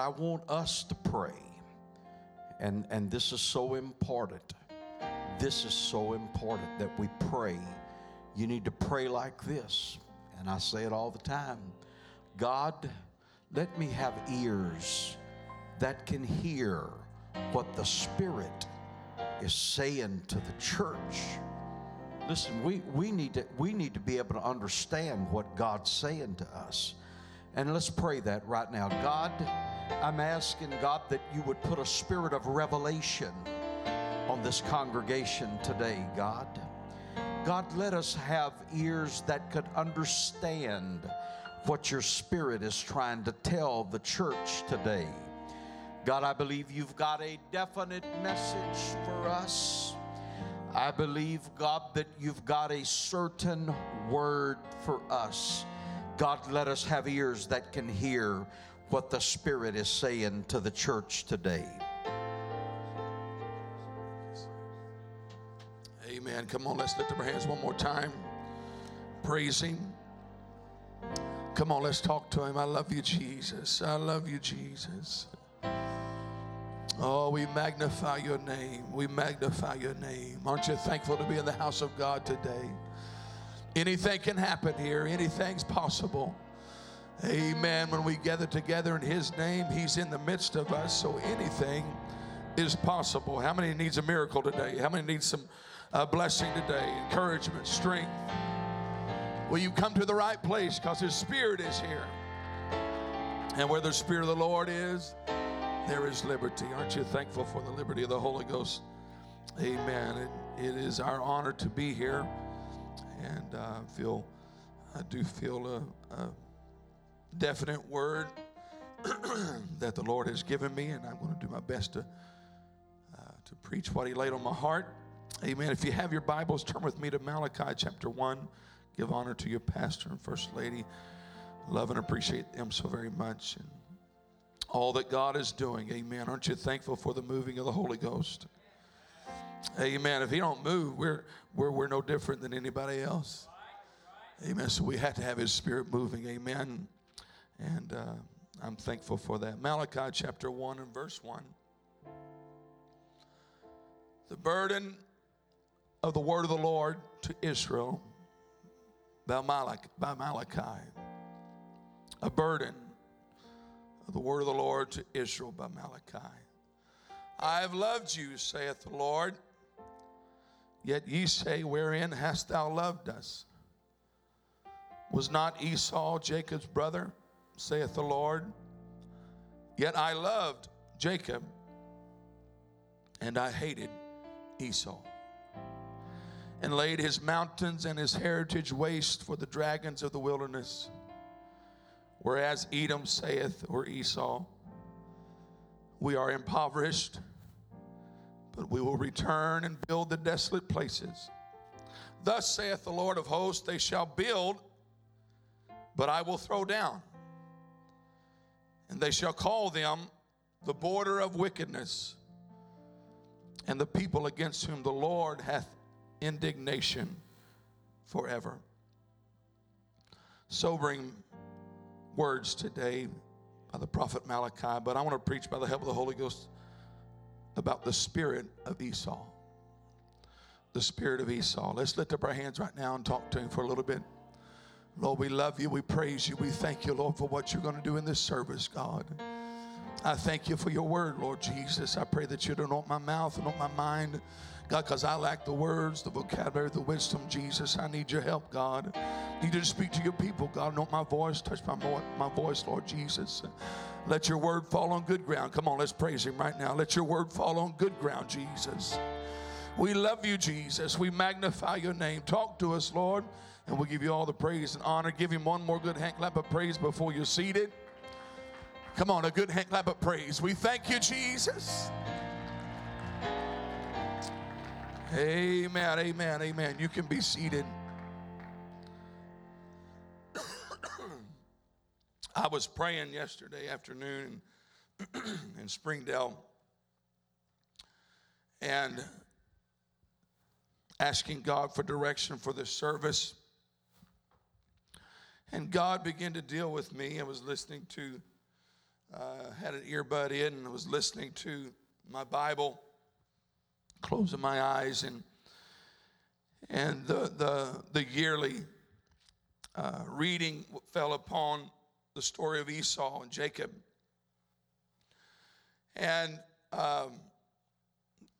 I want us to pray, and, and this is so important. This is so important that we pray. You need to pray like this, and I say it all the time God, let me have ears that can hear what the Spirit is saying to the church. Listen, we, we, need to, we need to be able to understand what God's saying to us. And let's pray that right now. God, I'm asking God that you would put a spirit of revelation on this congregation today, God. God, let us have ears that could understand what your spirit is trying to tell the church today. God, I believe you've got a definite message for us. I believe, God, that you've got a certain word for us. God, let us have ears that can hear what the Spirit is saying to the church today. Amen. Come on, let's lift up our hands one more time. Praise Him. Come on, let's talk to Him. I love you, Jesus. I love you, Jesus. Oh, we magnify your name. We magnify your name. Aren't you thankful to be in the house of God today? Anything can happen here, anything's possible. Amen. When we gather together in His name, He's in the midst of us, so anything is possible. How many needs a miracle today? How many needs some uh, blessing today? Encouragement, strength. Will you come to the right place because His Spirit is here? And where the Spirit of the Lord is, there is liberty. Aren't you thankful for the liberty of the Holy Ghost? Amen. it, it is our honor to be here, and uh, feel I do feel a, a definite word that the Lord has given me, and I'm going to do my best to uh, to preach what He laid on my heart. Amen. If you have your Bibles, turn with me to Malachi chapter one. Give honor to your pastor and first lady. Love and appreciate them so very much. And all that God is doing. Amen. Aren't you thankful for the moving of the Holy Ghost? Amen. If He don't move, we're, we're, we're no different than anybody else. Amen. So we have to have His Spirit moving. Amen. And uh, I'm thankful for that. Malachi chapter 1 and verse 1. The burden of the word of the Lord to Israel by Malachi. By Malachi. A burden of the word of the Lord to Israel by Malachi. I have loved you, saith the Lord. Yet ye say, Wherein hast thou loved us? Was not Esau Jacob's brother, saith the Lord? Yet I loved Jacob, and I hated Esau, and laid his mountains and his heritage waste for the dragons of the wilderness. Whereas Edom saith, or Esau, we are impoverished, but we will return and build the desolate places. Thus saith the Lord of hosts, they shall build, but I will throw down. And they shall call them the border of wickedness, and the people against whom the Lord hath indignation forever. Sobering words today by the prophet Malachi, but I want to preach by the help of the Holy Ghost about the spirit of Esau. The spirit of Esau. Let's lift up our hands right now and talk to him for a little bit. Lord, we love you. We praise you. We thank you, Lord, for what you're going to do in this service, God. I thank you for your word, Lord Jesus. I pray that you'd anoint my mouth, anoint my mind. God, because I lack the words, the vocabulary, the wisdom, Jesus. I need your help, God. I need you to speak to your people, God. Anoint my voice, touch my, my voice, Lord Jesus. Let your word fall on good ground. Come on, let's praise him right now. Let your word fall on good ground, Jesus. We love you, Jesus. We magnify your name. Talk to us, Lord, and we'll give you all the praise and honor. Give him one more good hand clap of praise before you're seated. Come on, a good hand clap of praise. We thank you, Jesus. Amen, amen, amen. You can be seated. I was praying yesterday afternoon in Springdale and asking God for direction for this service. And God began to deal with me. I was listening to uh, had an earbud in and I was listening to my Bible, closing my eyes, and and the the, the yearly uh, reading fell upon the story of Esau and Jacob, and um,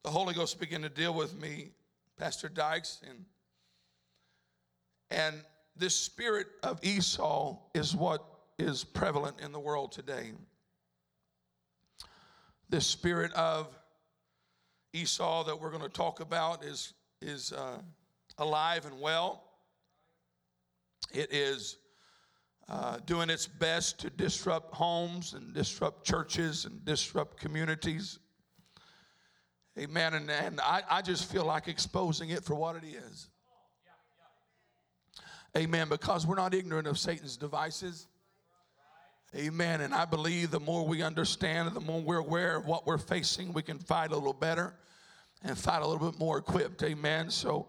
the Holy Ghost began to deal with me, Pastor Dykes, and and this spirit of Esau is what is prevalent in the world today. This spirit of Esau that we're going to talk about is, is uh, alive and well. It is uh, doing its best to disrupt homes and disrupt churches and disrupt communities. Amen. And, and I, I just feel like exposing it for what it is. Amen. Because we're not ignorant of Satan's devices. Amen. And I believe the more we understand and the more we're aware of what we're facing, we can fight a little better and fight a little bit more equipped. Amen. So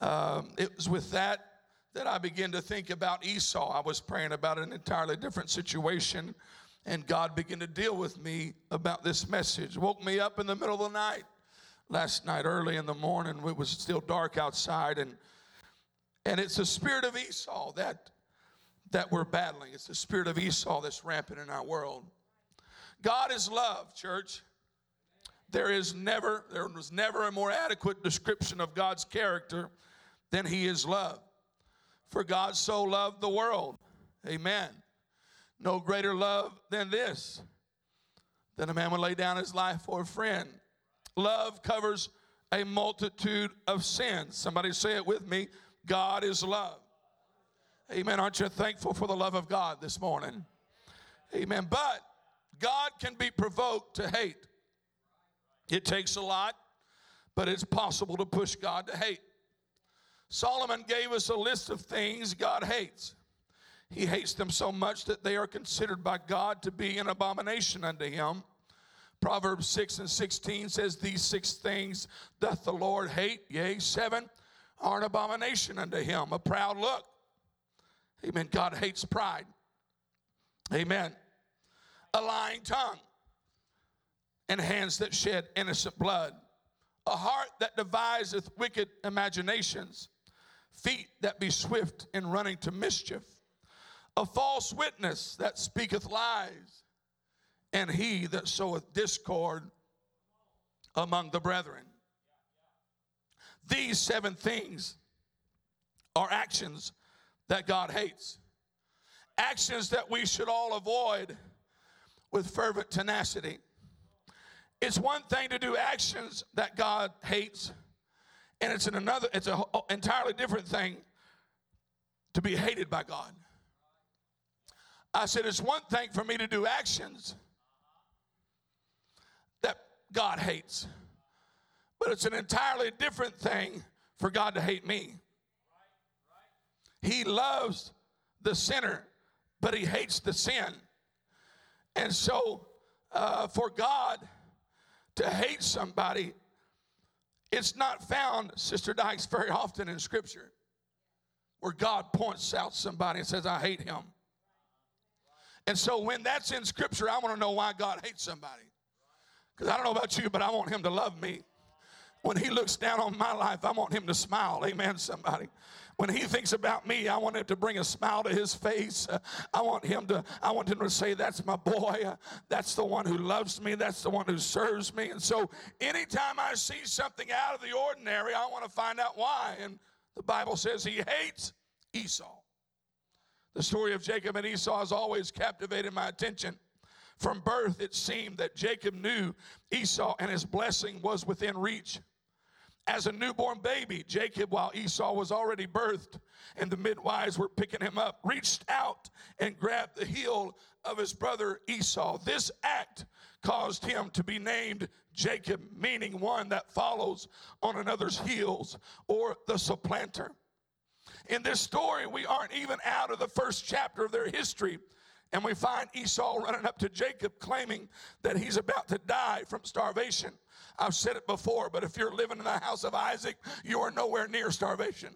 um, it was with that that I began to think about Esau. I was praying about an entirely different situation, and God began to deal with me about this message. Woke me up in the middle of the night last night, early in the morning. It was still dark outside, and and it's the spirit of Esau that, that we're battling. It's the spirit of Esau that's rampant in our world. God is love, church. There is never, there was never a more adequate description of God's character than He is love. For God so loved the world. Amen. No greater love than this, that a man would lay down his life for a friend. Love covers a multitude of sins. Somebody say it with me. God is love. Amen. Aren't you thankful for the love of God this morning? Amen. But God can be provoked to hate. It takes a lot, but it's possible to push God to hate. Solomon gave us a list of things God hates. He hates them so much that they are considered by God to be an abomination unto him. Proverbs 6 and 16 says, These six things doth the Lord hate, yea, seven are an abomination unto him, a proud look. Amen. God hates pride. Amen. A lying tongue and hands that shed innocent blood, a heart that deviseth wicked imaginations, feet that be swift in running to mischief, a false witness that speaketh lies, and he that soweth discord among the brethren. These seven things are actions that God hates. Actions that we should all avoid with fervent tenacity. It's one thing to do actions that God hates, and it's an another, it's an entirely different thing to be hated by God. I said, it's one thing for me to do actions that God hates. But it's an entirely different thing for God to hate me. He loves the sinner, but he hates the sin. And so, uh, for God to hate somebody, it's not found, Sister Dykes, very often in Scripture where God points out somebody and says, I hate him. And so, when that's in Scripture, I want to know why God hates somebody. Because I don't know about you, but I want him to love me. When he looks down on my life, I want him to smile. Amen, somebody. When he thinks about me, I want him to bring a smile to his face. Uh, I want him to, I want him to say, That's my boy. Uh, that's the one who loves me. That's the one who serves me. And so anytime I see something out of the ordinary, I want to find out why. And the Bible says he hates Esau. The story of Jacob and Esau has always captivated my attention. From birth, it seemed that Jacob knew Esau and his blessing was within reach as a newborn baby. Jacob, while Esau was already birthed and the midwives were picking him up, reached out and grabbed the heel of his brother Esau. This act caused him to be named Jacob, meaning one that follows on another's heels or the supplanter. In this story, we aren't even out of the first chapter of their history. And we find Esau running up to Jacob claiming that he's about to die from starvation. I've said it before, but if you're living in the house of Isaac, you are nowhere near starvation.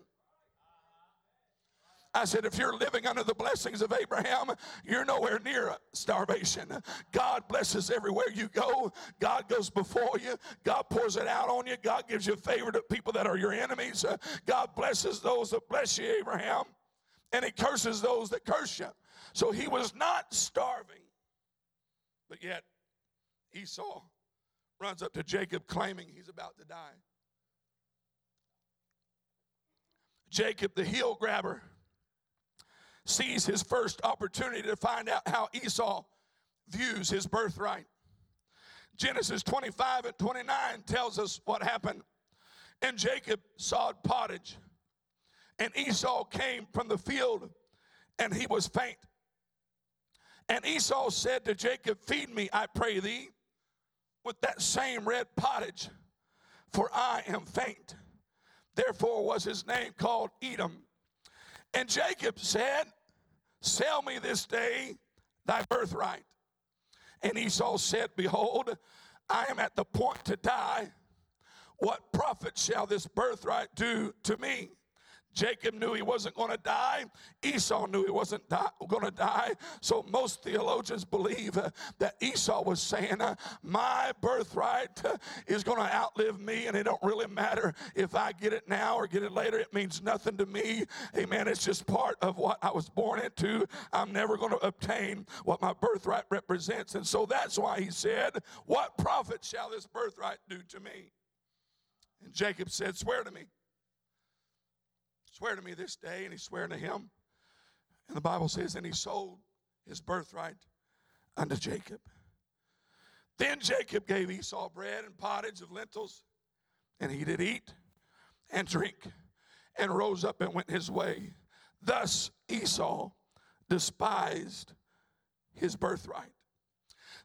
I said, if you're living under the blessings of Abraham, you're nowhere near starvation. God blesses everywhere you go. God goes before you. God pours it out on you. God gives you favor to people that are your enemies. God blesses those that bless you, Abraham, and he curses those that curse you. So he was not starving. But yet, Esau runs up to Jacob claiming he's about to die. Jacob, the heel grabber, sees his first opportunity to find out how Esau views his birthright. Genesis 25 and 29 tells us what happened. And Jacob sawed pottage, and Esau came from the field, and he was faint. And Esau said to Jacob, Feed me, I pray thee, with that same red pottage, for I am faint. Therefore was his name called Edom. And Jacob said, Sell me this day thy birthright. And Esau said, Behold, I am at the point to die. What profit shall this birthright do to me? Jacob knew he wasn't going to die. Esau knew he wasn't going to die. So most theologians believe uh, that Esau was saying, uh, My birthright uh, is going to outlive me, and it don't really matter if I get it now or get it later. It means nothing to me. Amen. It's just part of what I was born into. I'm never going to obtain what my birthright represents. And so that's why he said, What profit shall this birthright do to me? And Jacob said, Swear to me. Swear to me this day. And he swore to him. And the Bible says, and he sold his birthright unto Jacob. Then Jacob gave Esau bread and pottage of lentils, and he did eat and drink, and rose up and went his way. Thus Esau despised his birthright.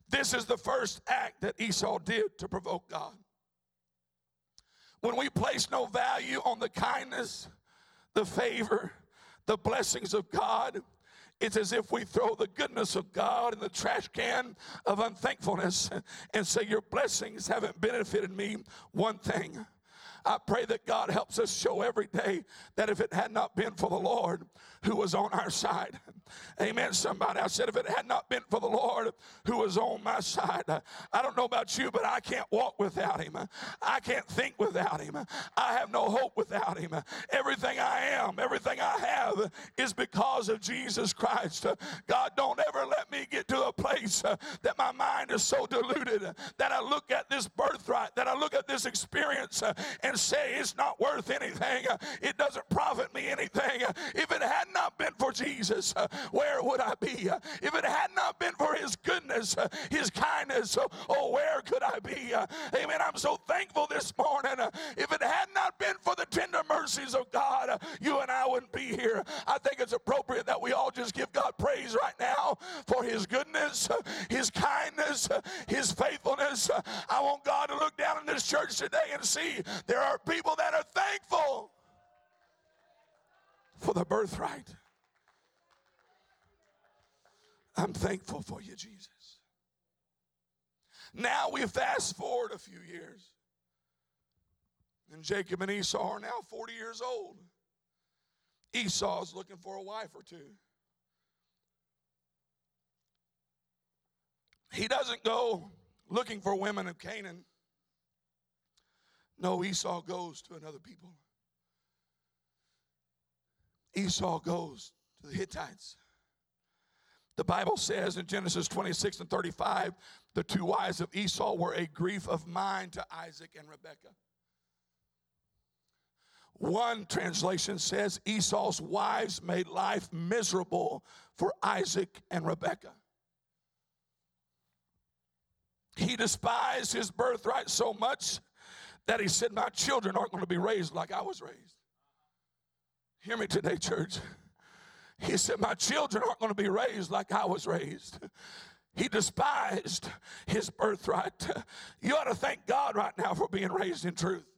This is the first act that Esau did to provoke God. When we place no value on the kindness the favor, the blessings of God. It's as if we throw the goodness of God in the trash can of unthankfulness and say, Your blessings haven't benefited me one thing. I pray that God helps us show every day that if it had not been for the Lord who was on our side, amen. Somebody, I said, if it had not been for the Lord who was on my side, I don't know about you, but I can't walk without Him. I can't think without Him. I have no hope without Him. Everything I am, everything I have is because of Jesus Christ. God, don't ever let me get to a place that my mind is so deluded that I look at this birthright, that I look at this experience and and say it's not worth anything, uh, it doesn't profit me anything. Uh, if it had not been for Jesus, uh, where would I be? If it had not been for his goodness, his kindness, oh, where could I be? Amen. I'm so thankful this morning. If it had not been for the tender mercies of God, you and I wouldn't be here. I think it's appropriate that we all just give God praise right now for his goodness, his kindness, his faithfulness. I want God to look down in this church today and see there are people that are thankful for the birthright. I'm thankful for you, Jesus. Now we fast forward a few years. And Jacob and Esau are now 40 years old. Esau's looking for a wife or two. He doesn't go looking for women of Canaan. No, Esau goes to another people. Esau goes to the Hittites. The Bible says in Genesis 26 and 35, the two wives of Esau were a grief of mind to Isaac and Rebekah. One translation says Esau's wives made life miserable for Isaac and Rebekah. He despised his birthright so much that he said, My children aren't going to be raised like I was raised. Hear me today, church. He said, My children aren't going to be raised like I was raised. He despised his birthright. You ought to thank God right now for being raised in truth.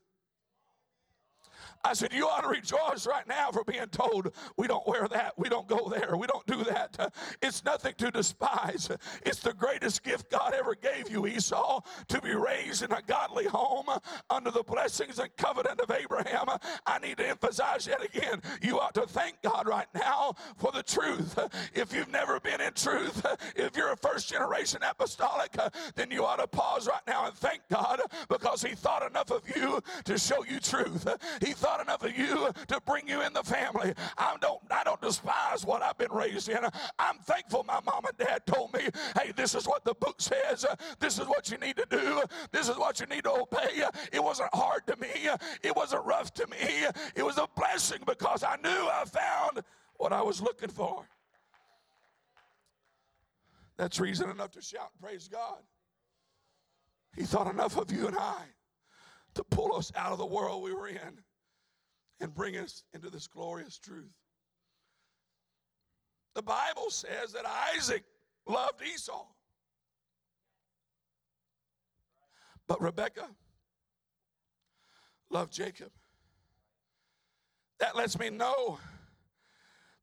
I said, You ought to rejoice right now for being told we don't wear that, we don't go there, we don't do that. It's nothing to despise. It's the greatest gift God ever gave you, Esau, to be raised in a godly home under the blessings and covenant of Abraham. I need to emphasize yet again you ought to thank God right now for the truth. If you've never been in truth, if you're a first generation apostolic, then you ought to pause right now and thank God because He thought enough of you to show you truth. He thought enough of you to bring you in the family. I don't, I don't despise what I've been raised in. I'm thankful my mom and dad told me, hey, this is what the book says. This is what you need to do. This is what you need to obey. It wasn't hard to me. It wasn't rough to me. It was a blessing because I knew I found what I was looking for. That's reason enough to shout and praise God. He thought enough of you and I to pull us out of the world we were in and bring us into this glorious truth. The Bible says that Isaac loved Esau. But Rebekah loved Jacob. That lets me know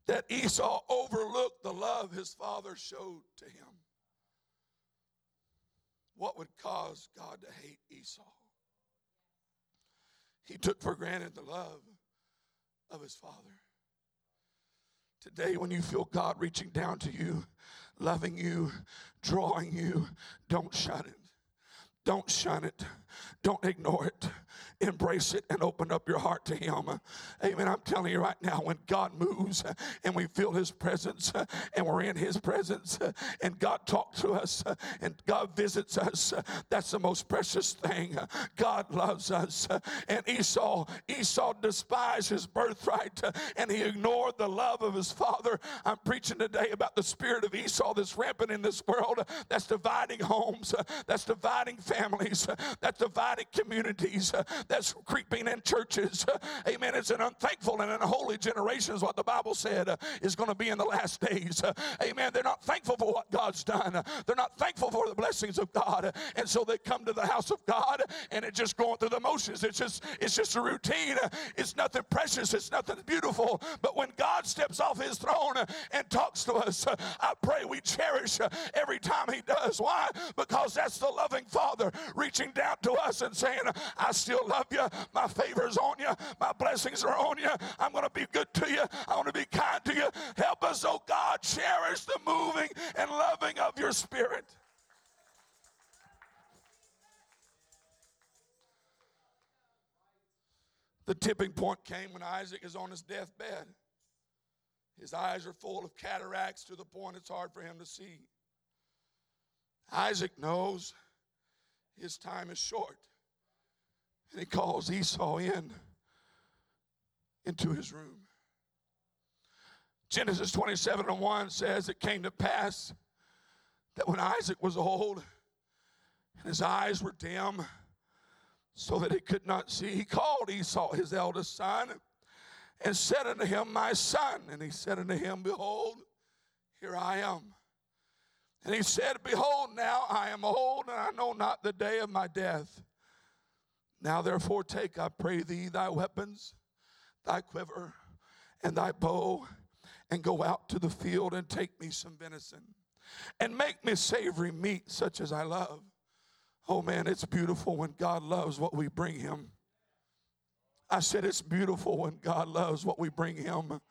that Esau overlooked the love his father showed to him. What would cause God to hate Esau? He took for granted the love of his father. Today, when you feel God reaching down to you, loving you, drawing you, don't shun it. Don't shun it. Don't ignore it. Embrace it and open up your heart to Him. Amen. I'm telling you right now, when God moves and we feel His presence and we're in His presence and God talks to us and God visits us, that's the most precious thing. God loves us. And Esau, Esau despised his birthright and he ignored the love of his father. I'm preaching today about the spirit of Esau that's rampant in this world, that's dividing homes, that's dividing families, that's dividing communities, uh, that's creeping in churches. Amen. It's an unthankful and unholy generation, is what the Bible said uh, is going to be in the last days. Amen. They're not thankful for what God's done, they're not thankful for the blessings of God. And so they come to the house of God and it's just going through the motions. It's just, it's just a routine. It's nothing precious, it's nothing beautiful. But when God steps off his throne uh, and talks to us, I pray we cherish every time he does. Why? Because that's the loving Father reaching down to us and saying, I still love you. My favor's on you. My blessings are on you. I'm going to be good to you. I want to be kind to you. Help us, oh God, cherish the moving and loving of your spirit. The tipping point came when Isaac is on his deathbed. His eyes are full of cataracts to the point it's hard for him to see. Isaac knows his time is short. And he calls Esau in into his room. Genesis 27 and 1 says it came to pass that when Isaac was old and his eyes were dim, so that he could not see, he called Esau, his eldest son, and said unto him, My son. And he said unto him, Behold, here I am. And he said, Behold, now I am old, and I know not the day of my death. Now therefore take, I pray thee, thy weapons, thy quiver, and thy bow, and go out to the field and take me some venison, and make me savory meat such as I love. Oh man, it's beautiful when God loves what we bring him. I said it's beautiful when God loves what we bring him.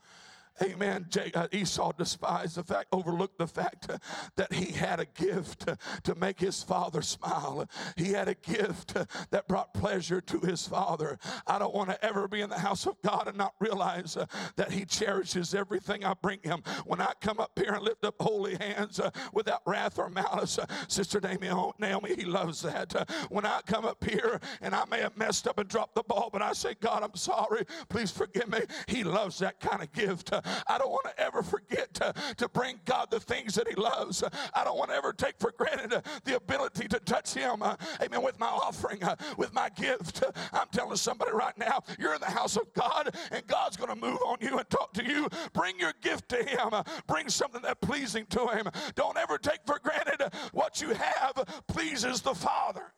Amen. Uh, Esau despised the fact, overlooked the fact uh, that he had a gift uh, to make his father smile. He had a gift that brought pleasure to his father. I don't want to ever be in the house of God and not realize that he cherishes everything I bring him. When I come up here and lift up holy hands without wrath or malice, Sister Naomi, he loves that. When I come up here and I may have messed up and dropped the ball, but I say, God, I'm sorry. Please forgive me. He loves that kind of gift. I don't want to ever forget to, to bring God the things that He loves. I don't want to ever take for granted the ability to touch Him, uh, amen, with my offering, uh, with my gift. I'm telling somebody right now, you're in the house of God and God's going to move on you and talk to you. Bring your gift to Him, bring something that's pleasing to Him. Don't ever take for granted what you have pleases the Father.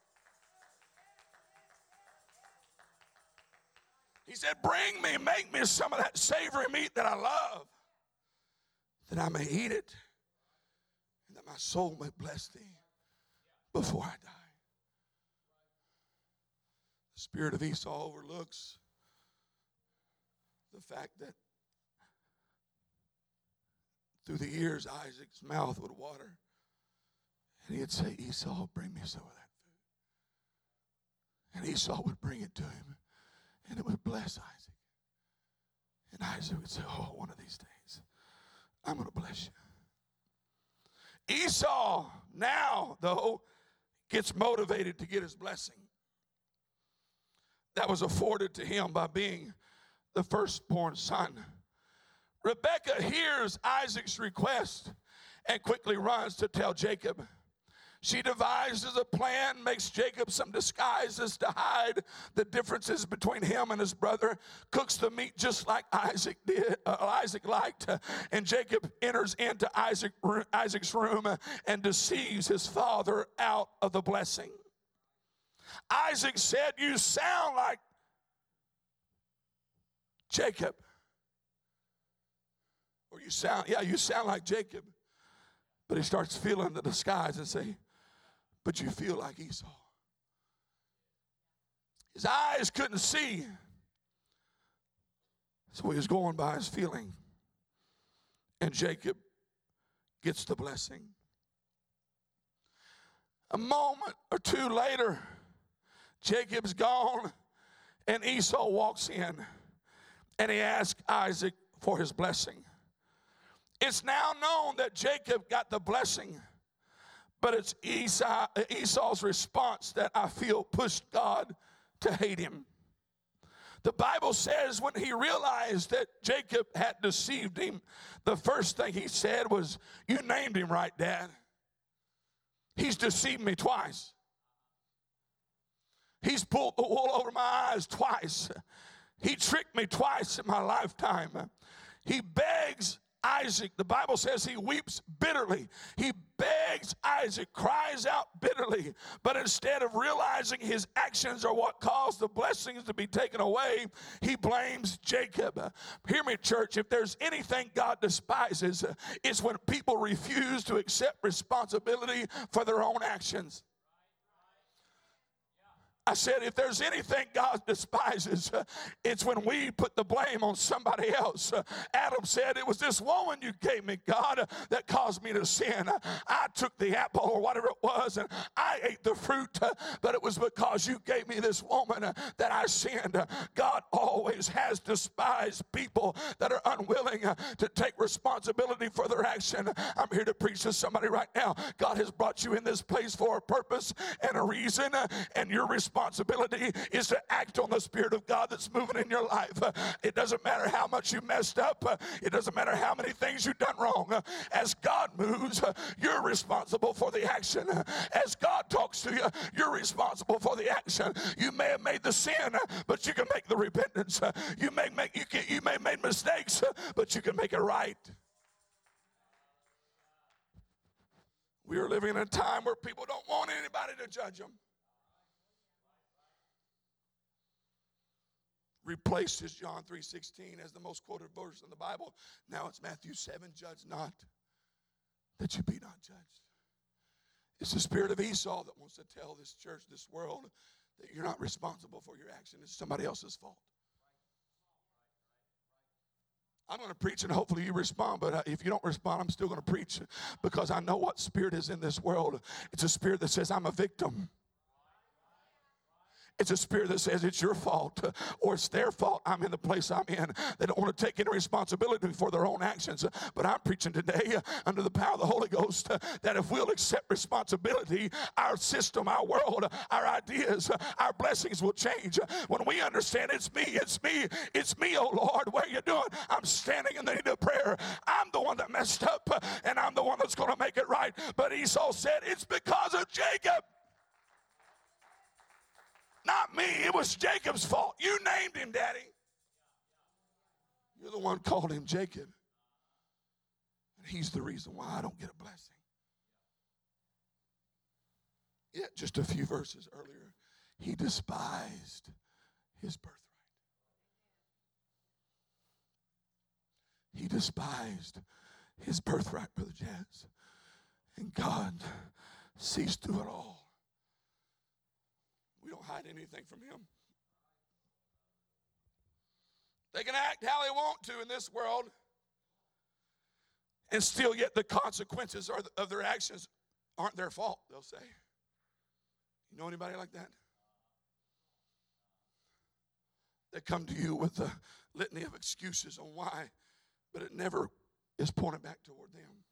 He said, Bring me, make me some of that savory meat that I love, that I may eat it, and that my soul may bless thee before I die. The spirit of Esau overlooks the fact that through the years Isaac's mouth would water. And he'd say, Esau, bring me some of that food. And Esau would bring it to him, and it would bless Isaac. And Isaac would say, Oh, one of these days, I'm going to bless you. Esau, now, though, gets motivated to get his blessing. That was afforded to him by being the firstborn son. Rebekah hears Isaac's request and quickly runs to tell Jacob. She devises a plan, makes Jacob some disguises to hide the differences between him and his brother, cooks the meat just like Isaac did, uh, Isaac liked, and Jacob enters into Isaac, Isaac's room and deceives his father out of the blessing. Isaac said, You sound like Jacob. Or you sound, yeah, you sound like Jacob. But he starts feeling the disguise and say, but you feel like Esau. His eyes couldn't see. So he was going by his feeling. And Jacob gets the blessing. A moment or two later, Jacob's gone, and Esau walks in and he asks Isaac for his blessing. It's now known that Jacob got the blessing, but it's Esau, Esau's response that I feel pushed God to hate him. The Bible says when he realized that Jacob had deceived him, the first thing he said was, You named him right, Dad. He's deceived me twice. He's pulled the wool over my eyes twice. He tricked me twice in my lifetime. He begs Isaac, the Bible says he weeps bitterly. He begs Isaac, cries out bitterly, but instead of realizing his actions are what caused the blessings to be taken away, he blames Jacob. Hear me, church, if there's anything God despises, it's when people refuse to accept responsibility for their own actions. I said, if there's anything God despises, it's when we put the blame on somebody else. Adam said, It was this woman you gave me, God, that caused me to sin. I took the apple or whatever it was and I ate the fruit, but it was because you gave me this woman that I sinned. God always has despised people that are unwilling to take responsibility for their action. I'm here to preach to somebody right now. God has brought you in this place for a purpose and a reason, and you're responsible responsibility is to act on the Spirit of God that's moving in your life. It doesn't matter how much you messed up, it doesn't matter how many things you've done wrong. As God moves, you're responsible for the action. As God talks to you, you're responsible for the action. You may have made the sin, but you can make the repentance. You may make you, can, you may have made mistakes, but you can make it right. We are living in a time where people don't want anybody to judge them. Replaced his John 3:16 as the most quoted verse in the Bible. Now it's Matthew 7, judge not that you be not judged. It's the spirit of Esau that wants to tell this church, this world, that you're not responsible for your action. It's somebody else's fault. I'm going to preach and hopefully you respond, but if you don't respond, I'm still going to preach because I know what spirit is in this world. It's a spirit that says, I'm a victim. It's a spirit that says it's your fault or it's their fault. I'm in the place I'm in. They don't want to take any responsibility for their own actions. But I'm preaching today under the power of the Holy Ghost that if we'll accept responsibility, our system, our world, our ideas, our blessings will change. When we understand it's me, it's me, it's me, oh Lord, what are you doing? I'm standing in the need of prayer. I'm the one that messed up and I'm the one that's going to make it right. But Esau said, It's because of Jacob. Not me. It was Jacob's fault. You named him, Daddy. You're the one called him Jacob. And he's the reason why I don't get a blessing. Yet, yeah, just a few verses earlier, he despised his birthright. He despised his birthright, Brother Jazz. And God sees through it all. We don't hide anything from him. They can act how they want to in this world, and still yet the consequences of their actions aren't their fault, they'll say. You know anybody like that? They come to you with a litany of excuses on why, but it never is pointed back toward them.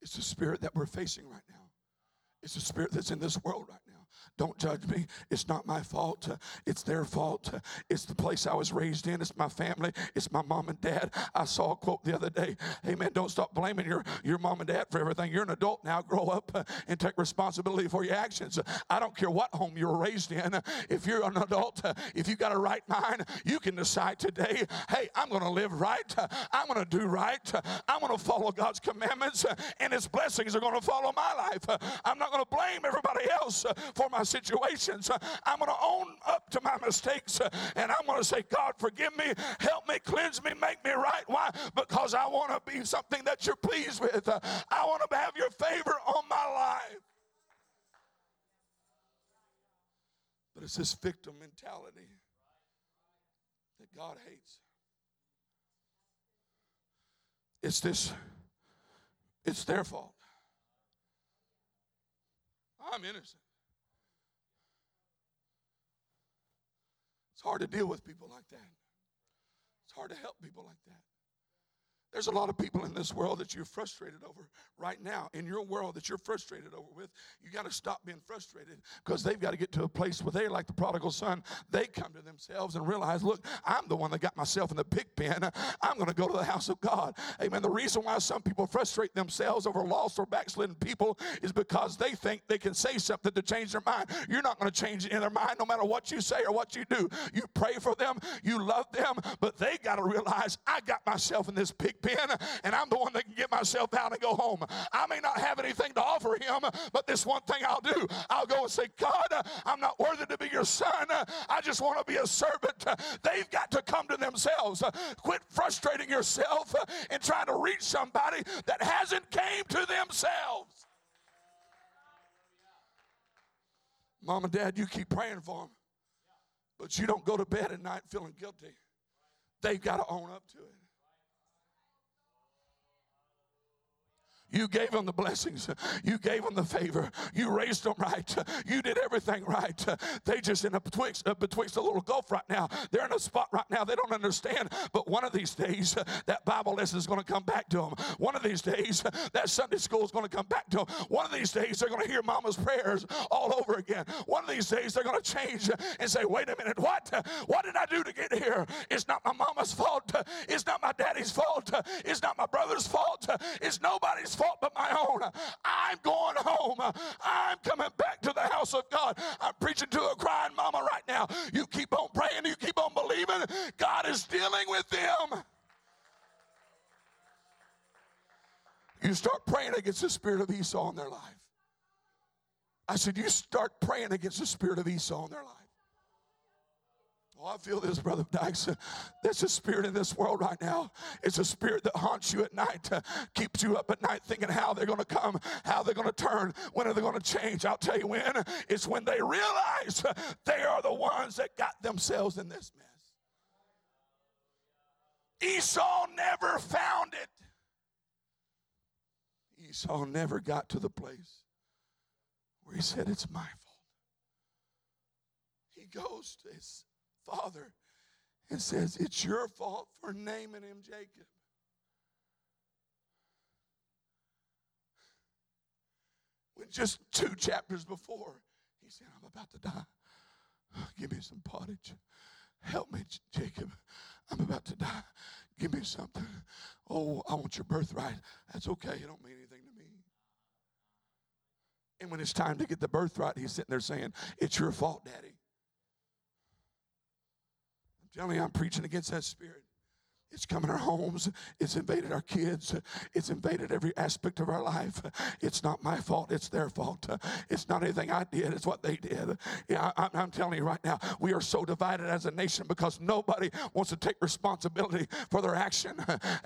It's the spirit that we're facing right now. It's the spirit that's in this world right now. Don't judge me. It's not my fault. It's their fault. It's the place I was raised in. It's my family. It's my mom and dad. I saw a quote the other day. Hey, man, don't stop blaming your, your mom and dad for everything. You're an adult now. Grow up and take responsibility for your actions. I don't care what home you were raised in. If you're an adult, if you got a right mind, you can decide today, hey, I'm going to live right. I'm going to do right. I'm going to follow God's commandments, and His blessings are going to follow my life. I'm not going to blame everybody else for my situations. I'm going to own up to my mistakes and I'm going to say, God, forgive me, help me, cleanse me, make me right. Why? Because I want to be something that you're pleased with. I want to have your favor on my life. But it's this victim mentality that God hates. It's this, it's their fault. I'm innocent. It's hard to deal with people like that. It's hard to help people like that. There's a lot of people in this world that you're frustrated over right now. In your world that you're frustrated over with, you got to stop being frustrated because they've got to get to a place where they, like the prodigal son, they come to themselves and realize, look, I'm the one that got myself in the pig pen. I'm going to go to the house of God. Amen. The reason why some people frustrate themselves over lost or backslidden people is because they think they can say something to change their mind. You're not going to change it in their mind no matter what you say or what you do. You pray for them, you love them, but they got to realize I got myself in this pig pen and I'm the one that can get myself out and go home. I may not have anything to offer him, but this one thing I'll do I'll go and say, God, I'm not worthy to be your son. I just want to be a servant. They've got to come to themselves. Quit frustrating yourself and trying to reach somebody that hasn't came to themselves. Mom and dad, you keep praying for them, but you don't go to bed at night feeling guilty. They've got to own up to it. You gave them the blessings. You gave them the favor. You raised them right. You did everything right. They just in a betwixt, uh, betwixt a little gulf right now. They're in a spot right now they don't understand. But one of these days, uh, that Bible lesson is going to come back to them. One of these days, uh, that Sunday school is going to come back to them. One of these days, they're going to hear Mama's prayers all over again. One of these days, they're going to change uh, and say, "Wait a minute, what? What did I do to get here? It's not my mama's fault. It's not my daddy's fault. It's not my brother's fault. It's nobody's fault." But my own. I'm going home. I'm coming back to the house of God. I'm preaching to a crying mama right now. You keep on praying, you keep on believing. God is dealing with them. You start praying against the spirit of Esau in their life. I said, You start praying against the spirit of Esau in their life. Oh, I feel this, Brother Dykes. There's a spirit in this world right now. It's a spirit that haunts you at night, uh, keeps you up at night thinking how they're going to come, how they're going to turn, when are they going to change. I'll tell you when. It's when they realize they are the ones that got themselves in this mess. Esau never found it. Esau never got to the place where he said, It's my fault. He goes to his father and says, It's your fault for naming him Jacob. When just two chapters before, he said, I'm about to die. Give me some pottage. Help me, Jacob. I'm about to die. Give me something. Oh, I want your birthright. That's okay. It don't mean anything to me. And when it's time to get the birthright, he's sitting there saying, It's your fault, Daddy. Tell me I'm preaching against that spirit. It's come in our homes. It's invaded our kids. It's invaded every aspect of our life. It's not my fault. It's their fault. It's not anything I did. It's what they did. Yeah, I, am telling you right now, we are so divided as a nation because nobody wants to take responsibility for their action.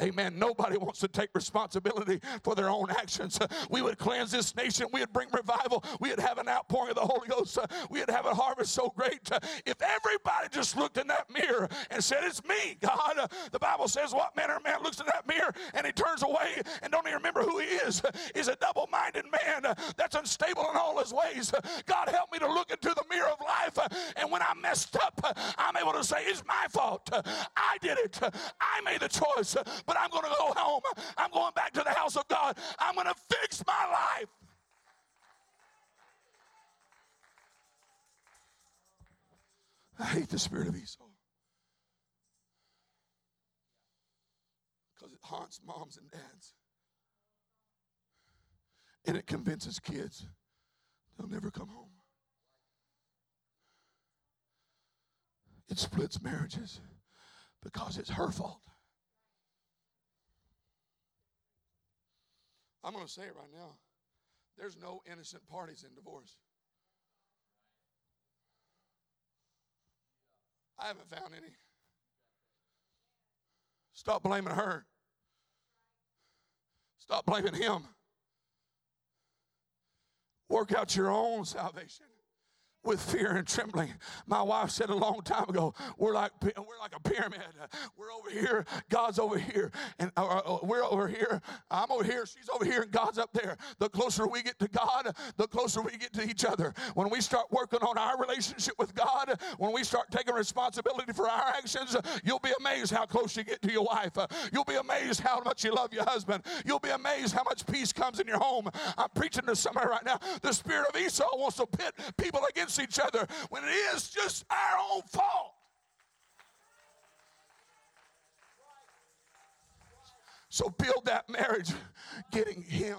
Amen. Nobody wants to take responsibility for their own actions. We would cleanse this nation. We would bring revival. We would have an outpouring of the Holy Ghost. We would have a harvest so great. If everybody just looked in that mirror and said, It's me, God, the Bible Bible says, What man or man looks in that mirror and he turns away and don't even remember who he is? He's a double minded man uh, that's unstable in all his ways. Uh, God help me to look into the mirror of life. Uh, and when I messed up, I'm able to say, It's my fault. I did it. I made the choice. But I'm going to go home. I'm going back to the house of God. I'm going to fix my life. I hate the spirit of Esau. Haunts moms and dads. And it convinces kids they'll never come home. It splits marriages because it's her fault. I'm going to say it right now. There's no innocent parties in divorce. I haven't found any. Stop blaming her. Stop blaming him. Work out your own salvation with fear and trembling. My wife said a long time ago, we're like we're like a pyramid. We're over here, God's over here, and uh, uh, we're over here. I'm over here, she's over here, and God's up there. The closer we get to God, the closer we get to each other. When we start working on our relationship with God, when we start taking responsibility for our actions, you'll be amazed how close you get to your wife. You'll be amazed how much you love your husband. You'll be amazed how much peace comes in your home. I'm preaching to somebody right now. The spirit of Esau wants to pit people against against each other when it is just our own fault. So build that marriage getting Him.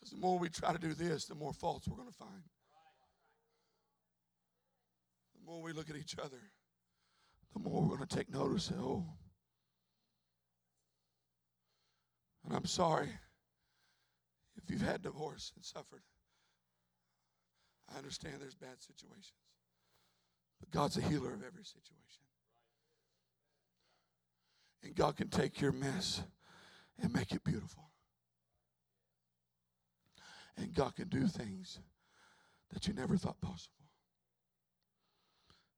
Because the more we try to do this, the more faults we're going to find. The more we look at each other, the more we're going to take notice. Oh, and I'm sorry if you've had divorce and suffered, I understand there's bad situations. But God's a healer of every situation. And God can take your mess and make it beautiful. And God can do things that you never thought possible.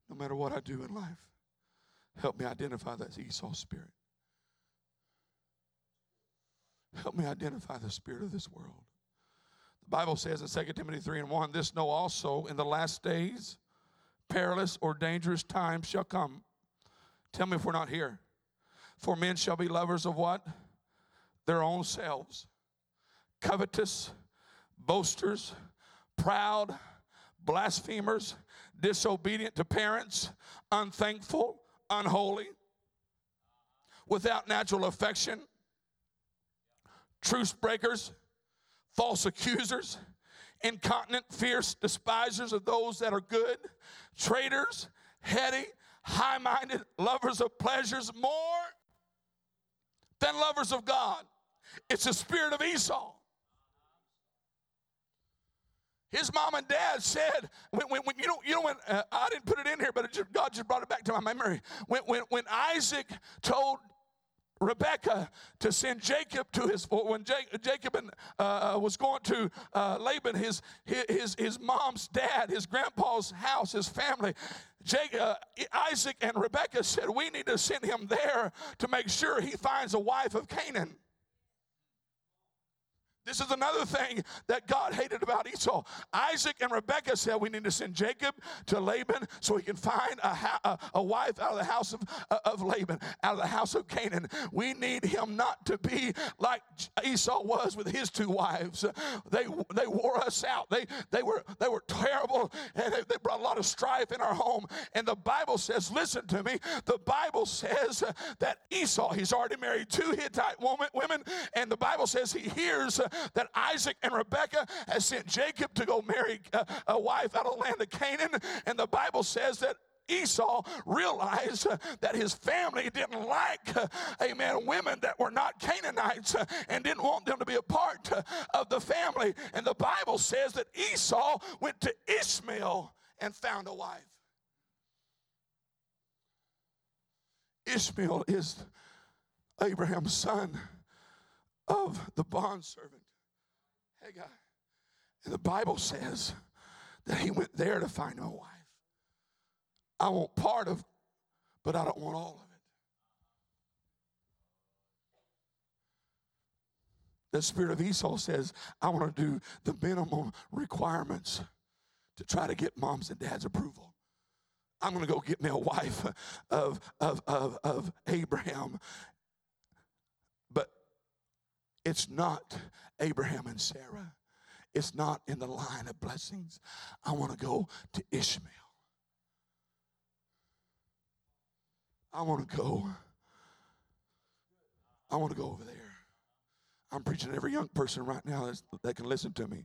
No matter what I do in life, help me identify that Esau spirit. Help me identify the spirit of this world. The Bible says in 2 Timothy 3 and 1 this know also in the last days perilous or dangerous times shall come. Tell me if we're not here. For men shall be lovers of what? Their own selves, covetous, boasters, proud, blasphemers, disobedient to parents, unthankful, unholy, without natural affection truce breakers, false accusers, incontinent, fierce despisers of those that are good, traitors, heady, high minded, lovers of pleasures more than lovers of God. It's the spirit of Esau. His mom and dad said, when, when, when you know, you know when uh, I didn't put it in here, but just, God just brought it back to my memory. When, when, when Isaac told Rebecca to send Jacob to his when Jacob and, uh, was going to uh, Laban, his, his his mom's dad, his grandpa's house, his family. Jacob, uh, Isaac and Rebecca said, "We need to send him there to make sure he finds a wife of Canaan." This is another thing that God hated about Esau. Isaac and Rebekah said, We need to send Jacob to Laban so he can find a, a, a wife out of the house of, uh, of Laban, out of the house of Canaan. We need him not to be like Esau was with his two wives. They, they wore us out. They, they, were, they were terrible and they, they brought a lot of strife in our home. And the Bible says, Listen to me, the Bible says that Esau, he's already married two Hittite woman, women, and the Bible says he hears that Isaac and Rebekah has sent Jacob to go marry a, a wife out of the land of Canaan. And the Bible says that Esau realized uh, that his family didn't like, uh, amen, women that were not Canaanites uh, and didn't want them to be a part uh, of the family. And the Bible says that Esau went to Ishmael and found a wife. Ishmael is Abraham's son of the bondservant And the Bible says that he went there to find a wife. I want part of, but I don't want all of it. The spirit of Esau says, I want to do the minimum requirements to try to get mom's and dad's approval. I'm going to go get me a wife of, of, of, of Abraham. It's not Abraham and Sarah. It's not in the line of blessings. I want to go to Ishmael. I want to go. I want to go over there. I'm preaching to every young person right now that can listen to me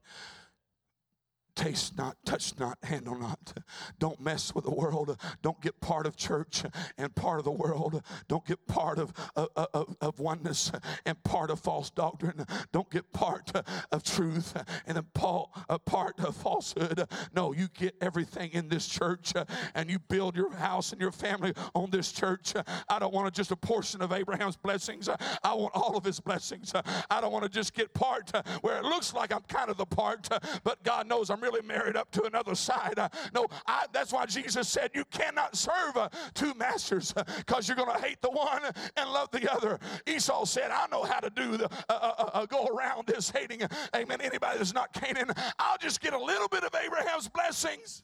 taste not, touch not, handle not. Don't mess with the world. Don't get part of church and part of the world. Don't get part of, of, of, of oneness and part of false doctrine. Don't get part of truth and a part of falsehood. No, you get everything in this church and you build your house and your family on this church. I don't want just a portion of Abraham's blessings. I want all of his blessings. I don't want to just get part where it looks like I'm kind of the part, but God knows I'm really really married up to another side. Uh, no, I, that's why Jesus said you cannot serve uh, two masters because you're going to hate the one and love the other. Esau said, I know how to do the uh, uh, uh, uh go around this hating, amen, anybody that's not Canaan. I'll just get a little bit of Abraham's blessings.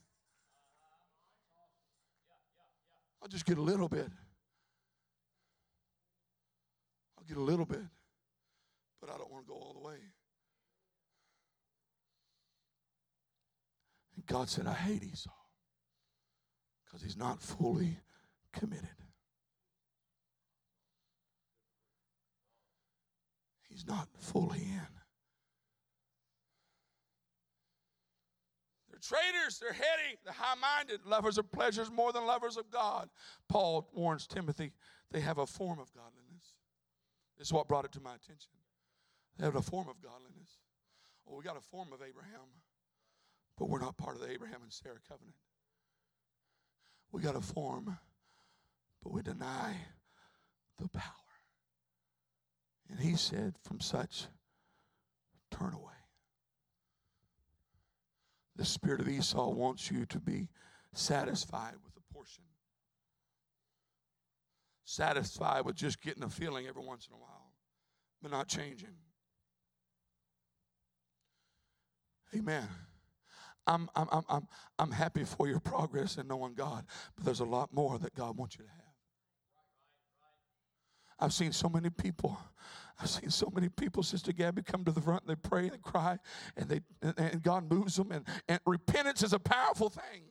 I'll just get a little bit. I'll get a little bit, but I don't want to go all the way. God said, I hate Esau because he's not fully committed. He's not fully in. They're traitors, they're heady, they're high minded, lovers of pleasures more than lovers of God. Paul warns Timothy they have a form of godliness. This is what brought it to my attention. They have a form of godliness. Well, we got a form of Abraham. But we're not part of the Abraham and Sarah covenant. We got a form, but we deny the power. And he said, From such, turn away. The spirit of Esau wants you to be satisfied with a portion, satisfied with just getting a feeling every once in a while, but not changing. Amen. I'm, I'm, I'm, I'm, I'm happy for your progress in knowing God, but there's a lot more that God wants you to have. I've seen so many people. I've seen so many people, Sister Gabby, come to the front and they pray and they cry, and they and God moves them. And, and repentance is a powerful thing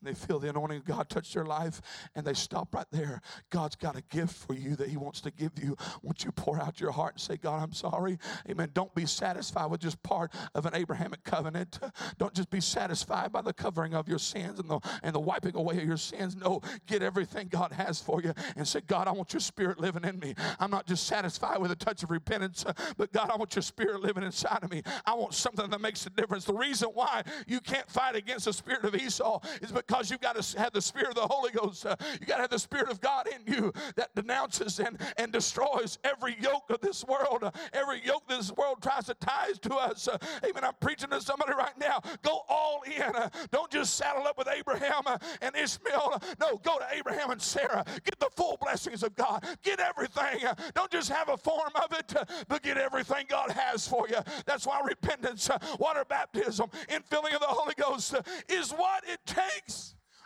and they feel the anointing of God touch their life and they stop right there. God's got a gift for you that He wants to give you. Once you pour out your heart and say, God, I'm sorry. Amen. Don't be satisfied with just part of an Abrahamic covenant. Don't just be satisfied by the covering of your sins and the, and the wiping away of your sins. No, get everything God has for you and say, God, I want your spirit living in me. I'm not just satisfied with a touch of repentance, but God, I want your spirit living inside of me. I want something that makes a difference. The reason why you can't fight against the spirit of Esau is because because you've got to have the Spirit of the Holy Ghost. Uh, you got to have the Spirit of God in you that denounces and, and destroys every yoke of this world, uh, every yoke this world tries to tie to us. Uh, amen. I'm preaching to somebody right now. Go all in. Uh, don't just saddle up with Abraham uh, and Ishmael. Uh, no, go to Abraham and Sarah. Get the full blessings of God. Get everything. don't just have a form of it, but get everything God has for you. That's why repentance, water baptism, infilling of the Holy Ghost is what it takes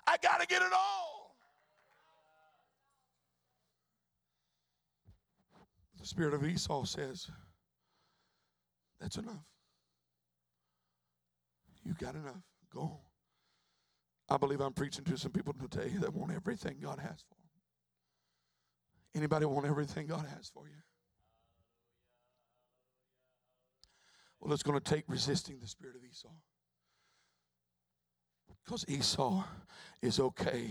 I got to get it all. The spirit of Esau says, That's enough. You got enough. Go on. I believe I'm preaching to some people today that want everything God has for them. Anybody want everything God has for you? Well, it's going to take resisting the spirit of Esau. Because Esau is okay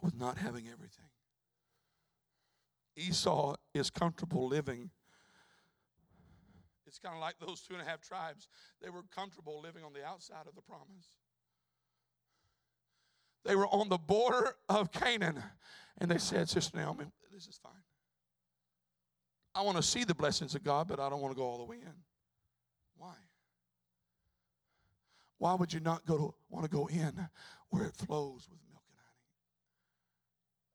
with not having everything. Esau is comfortable living. It's kind of like those two and a half tribes. They were comfortable living on the outside of the promise. They were on the border of Canaan, and they said, Sister Naomi, this is fine. I want to see the blessings of God, but I don't want to go all the way in. Why? Why would you not go to, want to go in where it flows with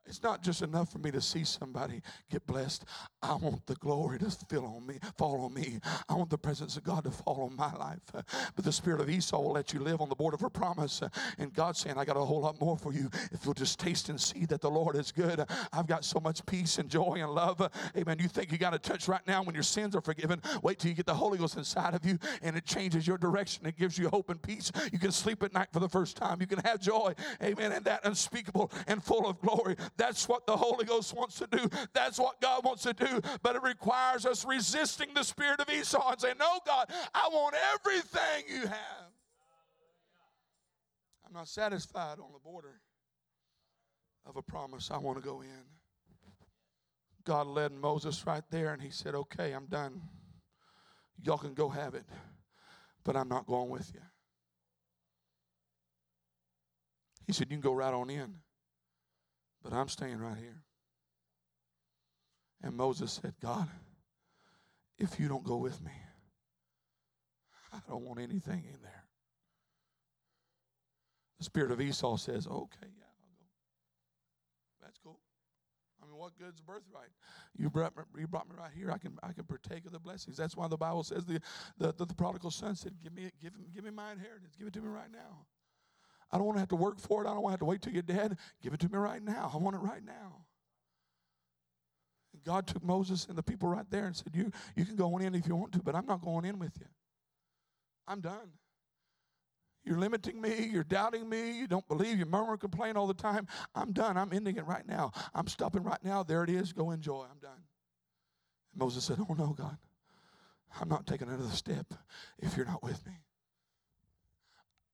it's not just enough for me to see somebody get blessed. I want the glory to fill on me, fall on me. I want the presence of God to fall on my life. But the spirit of Esau will let you live on the border of a promise. And God's saying, I got a whole lot more for you. If you'll just taste and see that the Lord is good. I've got so much peace and joy and love. Amen. You think you got a touch right now when your sins are forgiven. Wait till you get the Holy Ghost inside of you and it changes your direction. It gives you hope and peace. You can sleep at night for the first time. You can have joy. Amen. And that unspeakable and full of glory. That's what the Holy Ghost wants to do. That's what God wants to do. But it requires us resisting the spirit of Esau and saying, No, God, I want everything you have. I'm not satisfied on the border of a promise. I want to go in. God led Moses right there and he said, Okay, I'm done. Y'all can go have it, but I'm not going with you. He said, You can go right on in. But I'm staying right here. And Moses said, God, if you don't go with me, I don't want anything in there. The spirit of Esau says, okay, yeah, I'll go. That's cool. I mean, what good's birthright? You brought, me, you brought me right here. I can, I can partake of the blessings. That's why the Bible says the, the, the, the prodigal son said, give me, give, him, give me my inheritance. Give it to me right now. I don't want to have to work for it. I don't want to have to wait till you're dead. Give it to me right now. I want it right now. And God took Moses and the people right there and said, you, you can go on in if you want to, but I'm not going in with you. I'm done. You're limiting me. You're doubting me. You don't believe. You murmur and complain all the time. I'm done. I'm ending it right now. I'm stopping right now. There it is. Go enjoy. I'm done. And Moses said, Oh, no, God. I'm not taking another step if you're not with me.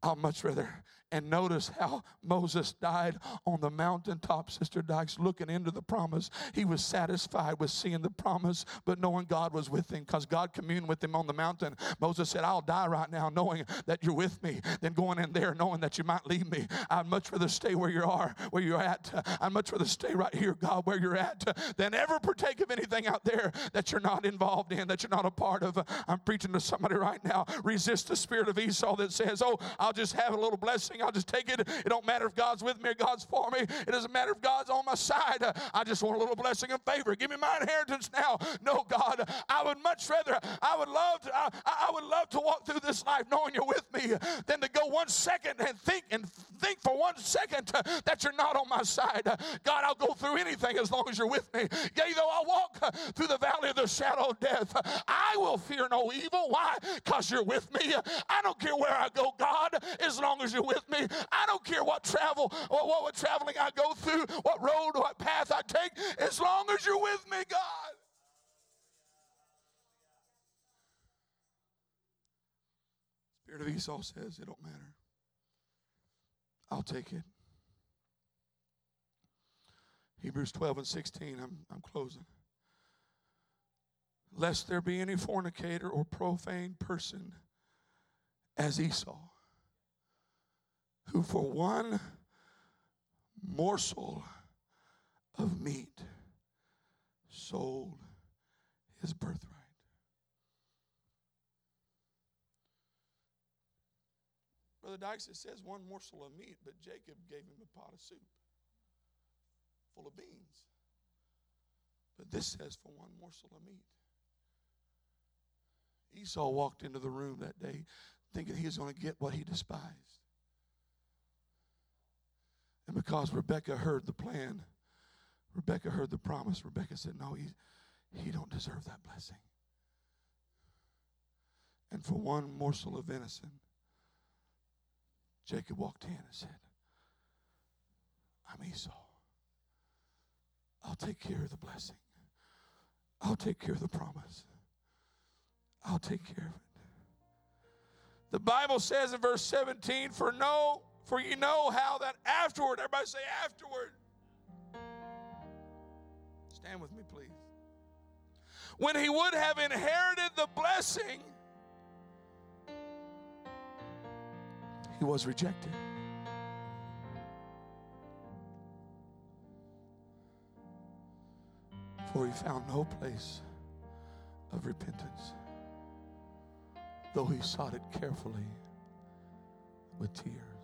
I'll much rather. And notice how Moses died on the mountaintop, Sister Dykes, looking into the promise. He was satisfied with seeing the promise, but knowing God was with him because God communed with him on the mountain. Moses said, I'll die right now knowing that you're with me than going in there knowing that you might leave me. I'd much rather stay where you are, where you're at. I'd much rather stay right here, God, where you're at, than ever partake of anything out there that you're not involved in, that you're not a part of. I'm preaching to somebody right now. Resist the spirit of Esau that says, Oh, I'll just have a little blessing. I'll just take it. It don't matter if God's with me or God's for me. It doesn't matter if God's on my side. I just want a little blessing and favor. Give me my inheritance now. No, God, I would much rather, I would love to, I, I would love to walk through this life knowing you're with me than to go one second and think and think for one second that you're not on my side. God, I'll go through anything as long as you're with me. Yea, though I walk through the valley of the shadow of death, I will fear no evil. Why? Because you're with me. I don't care where I go, God, as long as you're with me. I don't care what travel, what, what, what traveling I go through, what road, what path I take, as long as you're with me, God. Spirit of Esau says, it don't matter. I'll take it. Hebrews 12 and 16, I'm, I'm closing. Lest there be any fornicator or profane person as Esau who for one morsel of meat sold his birthright. Brother Dykes, it says one morsel of meat, but Jacob gave him a pot of soup full of beans. But this says for one morsel of meat. Esau walked into the room that day thinking he was going to get what he despised. And because Rebecca heard the plan, Rebecca heard the promise, Rebecca said, No, he, he don't deserve that blessing. And for one morsel of venison, Jacob walked in and said, I'm Esau. I'll take care of the blessing. I'll take care of the promise. I'll take care of it. The Bible says in verse 17, for no, for you know how that afterward, everybody say afterward. Stand with me, please. When he would have inherited the blessing, he was rejected. For he found no place of repentance, though he sought it carefully with tears.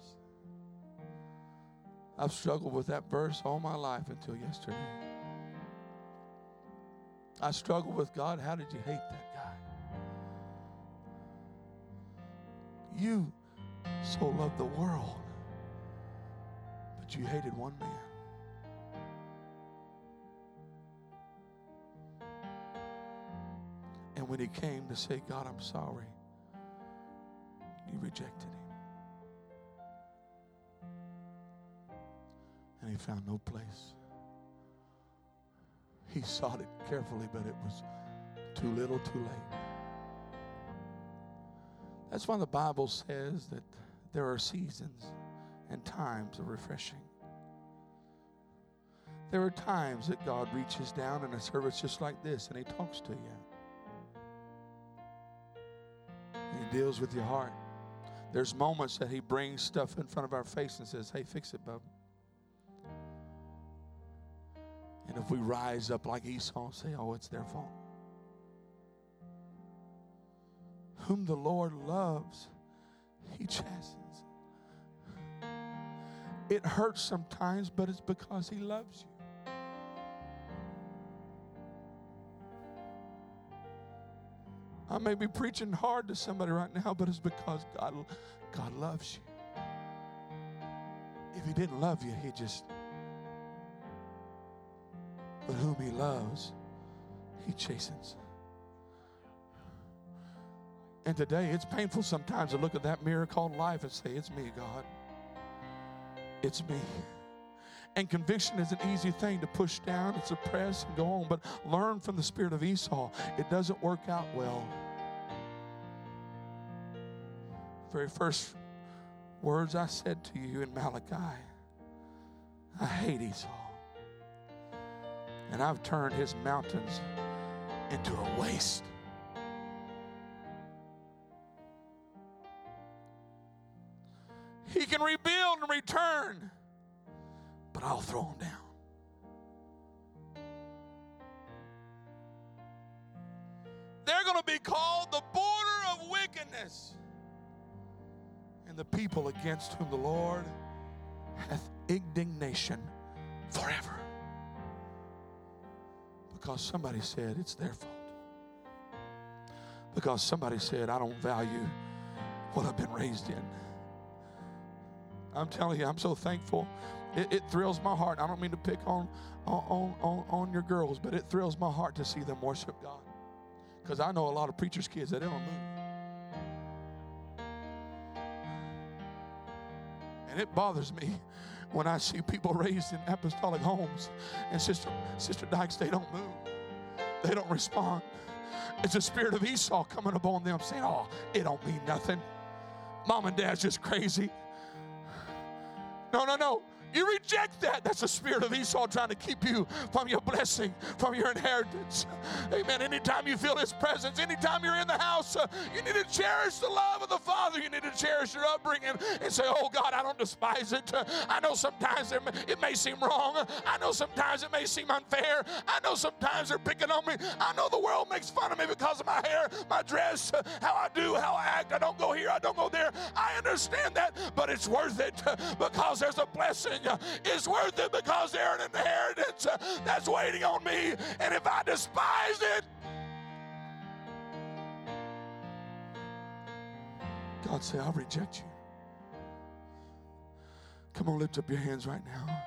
I've struggled with that verse all my life until yesterday. I struggled with God. How did you hate that guy? You so loved the world, but you hated one man. And when he came to say, God, I'm sorry, you rejected him. He found no place. He sought it carefully, but it was too little, too late. That's why the Bible says that there are seasons and times of refreshing. There are times that God reaches down in a service just like this and He talks to you. He deals with your heart. There's moments that He brings stuff in front of our face and says, Hey, fix it, bub. And if we rise up like Esau and say, Oh, it's their fault. Whom the Lord loves, He chastens. It hurts sometimes, but it's because He loves you. I may be preaching hard to somebody right now, but it's because God, God loves you. If He didn't love you, He just but whom he loves, he chastens. And today, it's painful sometimes to look at that mirror called life and say, It's me, God. It's me. And conviction is an easy thing to push down and suppress and go on, but learn from the spirit of Esau. It doesn't work out well. Very first words I said to you in Malachi I hate Esau and I've turned his mountains into a waste. He can rebuild and return, but I'll throw him down. They're going to be called the border of wickedness and the people against whom the Lord hath indignation forever because somebody said it's their fault. Because somebody said, I don't value what I've been raised in. I'm telling you, I'm so thankful. It, it thrills my heart. I don't mean to pick on, on, on, on your girls, but it thrills my heart to see them worship God. Because I know a lot of preachers' kids that they don't move. And it bothers me when I see people raised in apostolic homes and Sister, Sister Dykes, they don't move. They don't respond. It's the spirit of Esau coming upon them saying, Oh, it don't mean nothing. Mom and dad's just crazy. No, no, no. You reject that. That's the spirit of Esau trying to keep you from your blessing, from your inheritance. Amen. Anytime you feel His presence, anytime you're in the house, uh, you need to cherish the love of the Father. You need to cherish your upbringing and say, Oh God, I don't despise it. I know sometimes it may seem wrong. I know sometimes it may seem unfair. I know sometimes they're picking on me. I know the world makes fun of me because of my hair, my dress, how I do, how I act. I don't go here, I don't go there. I understand that, but it's worth it because there's a blessing is worth it because they're an inheritance that's waiting on me. And if I despise it, God say, I'll reject you. Come on, lift up your hands right now.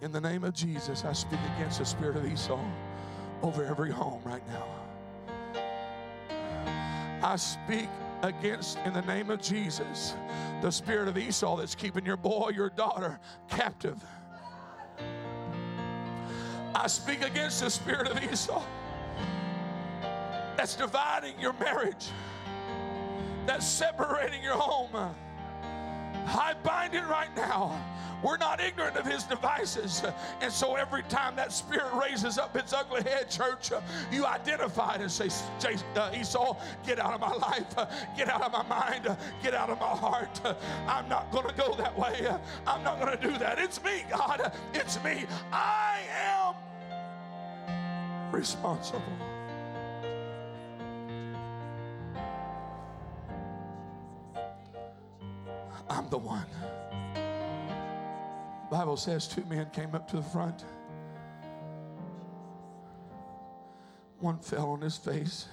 In the name of Jesus, I speak against the spirit of Esau over every home right now. I speak against, in the name of Jesus, the spirit of Esau that's keeping your boy, your daughter captive. I speak against the spirit of Esau that's dividing your marriage. that's separating your home. I bind it right now. We're not ignorant of his devices. And so every time that spirit raises up its ugly head, church, you identify it and say, uh, Esau, get out of my life, get out of my mind, get out of my heart. I'm not going to go that way. I'm not going to do that. It's me, God. It's me. I am responsible. I'm the one. Bible says two men came up to the front. One fell on his face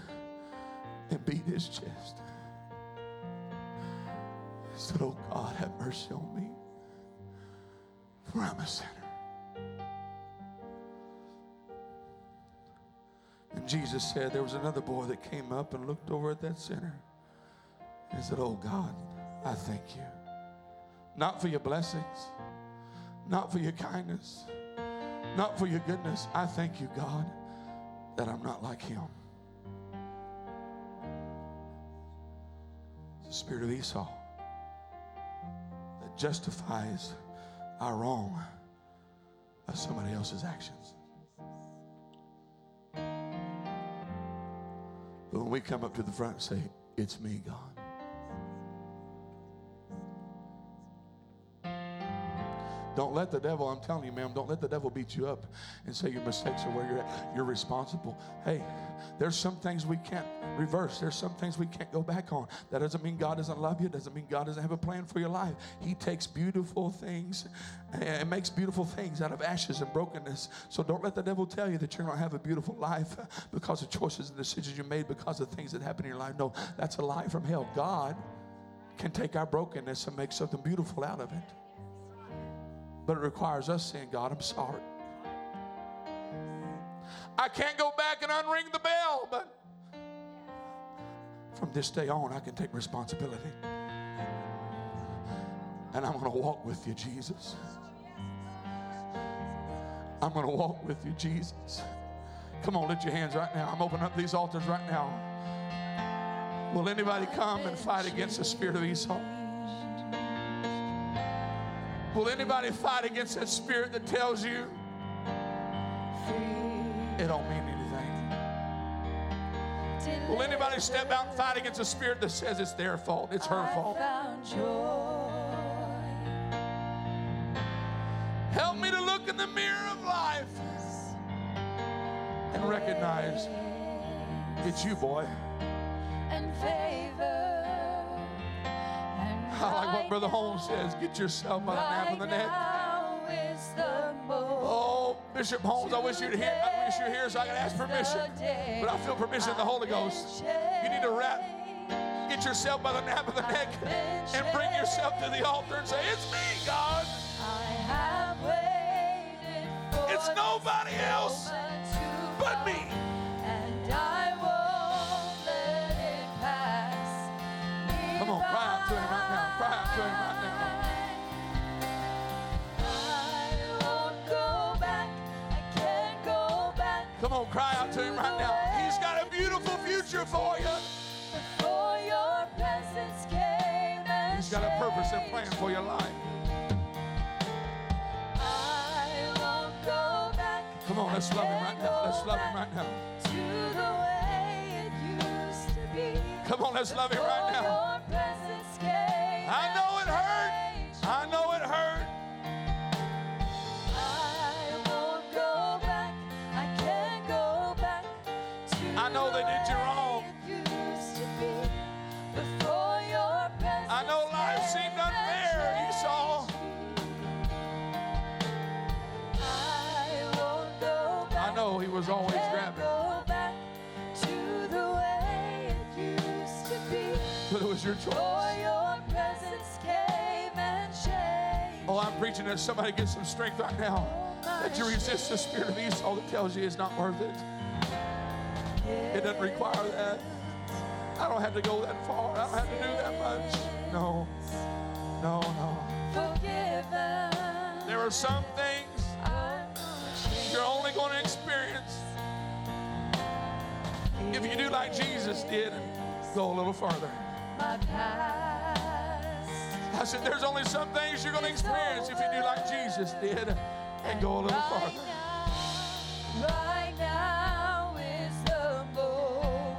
and beat his chest. He said, Oh God, have mercy on me, for I'm a sinner. And Jesus said, There was another boy that came up and looked over at that sinner and said, Oh God, I thank you. Not for your blessings, not for your kindness, not for your goodness. I thank you, God, that I'm not like him. The spirit of Esau that justifies our wrong by somebody else's actions. But when we come up to the front and say, It's me, God. Don't let the devil, I'm telling you, ma'am, don't let the devil beat you up and say your mistakes are where you're at. You're responsible. Hey, there's some things we can't reverse. There's some things we can't go back on. That doesn't mean God doesn't love you. Doesn't mean God doesn't have a plan for your life. He takes beautiful things and makes beautiful things out of ashes and brokenness. So don't let the devil tell you that you're going to have a beautiful life because of choices and decisions you made because of things that happen in your life. No, that's a lie from hell. God can take our brokenness and make something beautiful out of it. But it requires us saying, God, I'm sorry. I can't go back and unring the bell, but from this day on, I can take responsibility. And I'm going to walk with you, Jesus. I'm going to walk with you, Jesus. Come on, lift your hands right now. I'm opening up these altars right now. Will anybody come and fight against the spirit of Esau? Will anybody fight against that spirit that tells you it don't mean anything? Will anybody step out and fight against a spirit that says it's their fault, it's her fault? Help me to look in the mirror of life and recognize it's you, boy. Like Brother Holmes says get yourself by the nape of the neck. Oh, Bishop Holmes, I wish you'd hear. I wish you're here so I could ask permission. But I feel permission of the Holy Ghost. You need to wrap, get yourself by the nape of the neck and bring yourself to the altar and say, It's me, God. It's nobody else but me. Beautiful future for you. He's got a purpose and plan for your life. Come on, let's love him right now. Let's love him right now. Come on, let's love him right now. Your. Oh, I'm preaching that somebody get some strength right now. That you resist the spirit of Esau that tells you it's not worth it. It doesn't require that. I don't have to go that far. I don't have to do that much. No. No, no. There are some things you're only going to experience if you do like Jesus did and go a little further. My past. I said, there's only some things you're going to experience if you do like Jesus did and go a little right farther. Now, right now is the moment.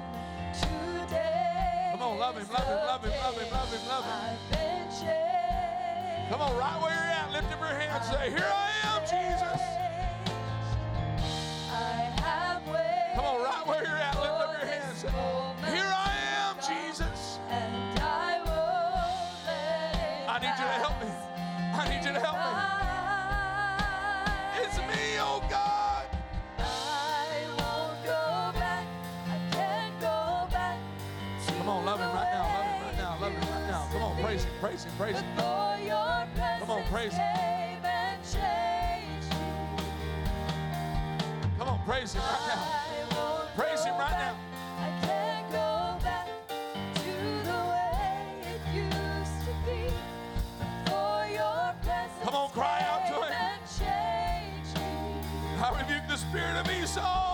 Today. Come on, love him, love him, love him, love him, love him, love him. I've been changed. Come on, right where you're at, lift up your hands. Say, Here I am, Jesus. Praise him, praise praise him. Your Come on, praise him. Come on, praise him right now. Praise him right back. I can't go back to the way it used to be. Before your presence Come on, cry out to him. I rebuke the spirit of Esau.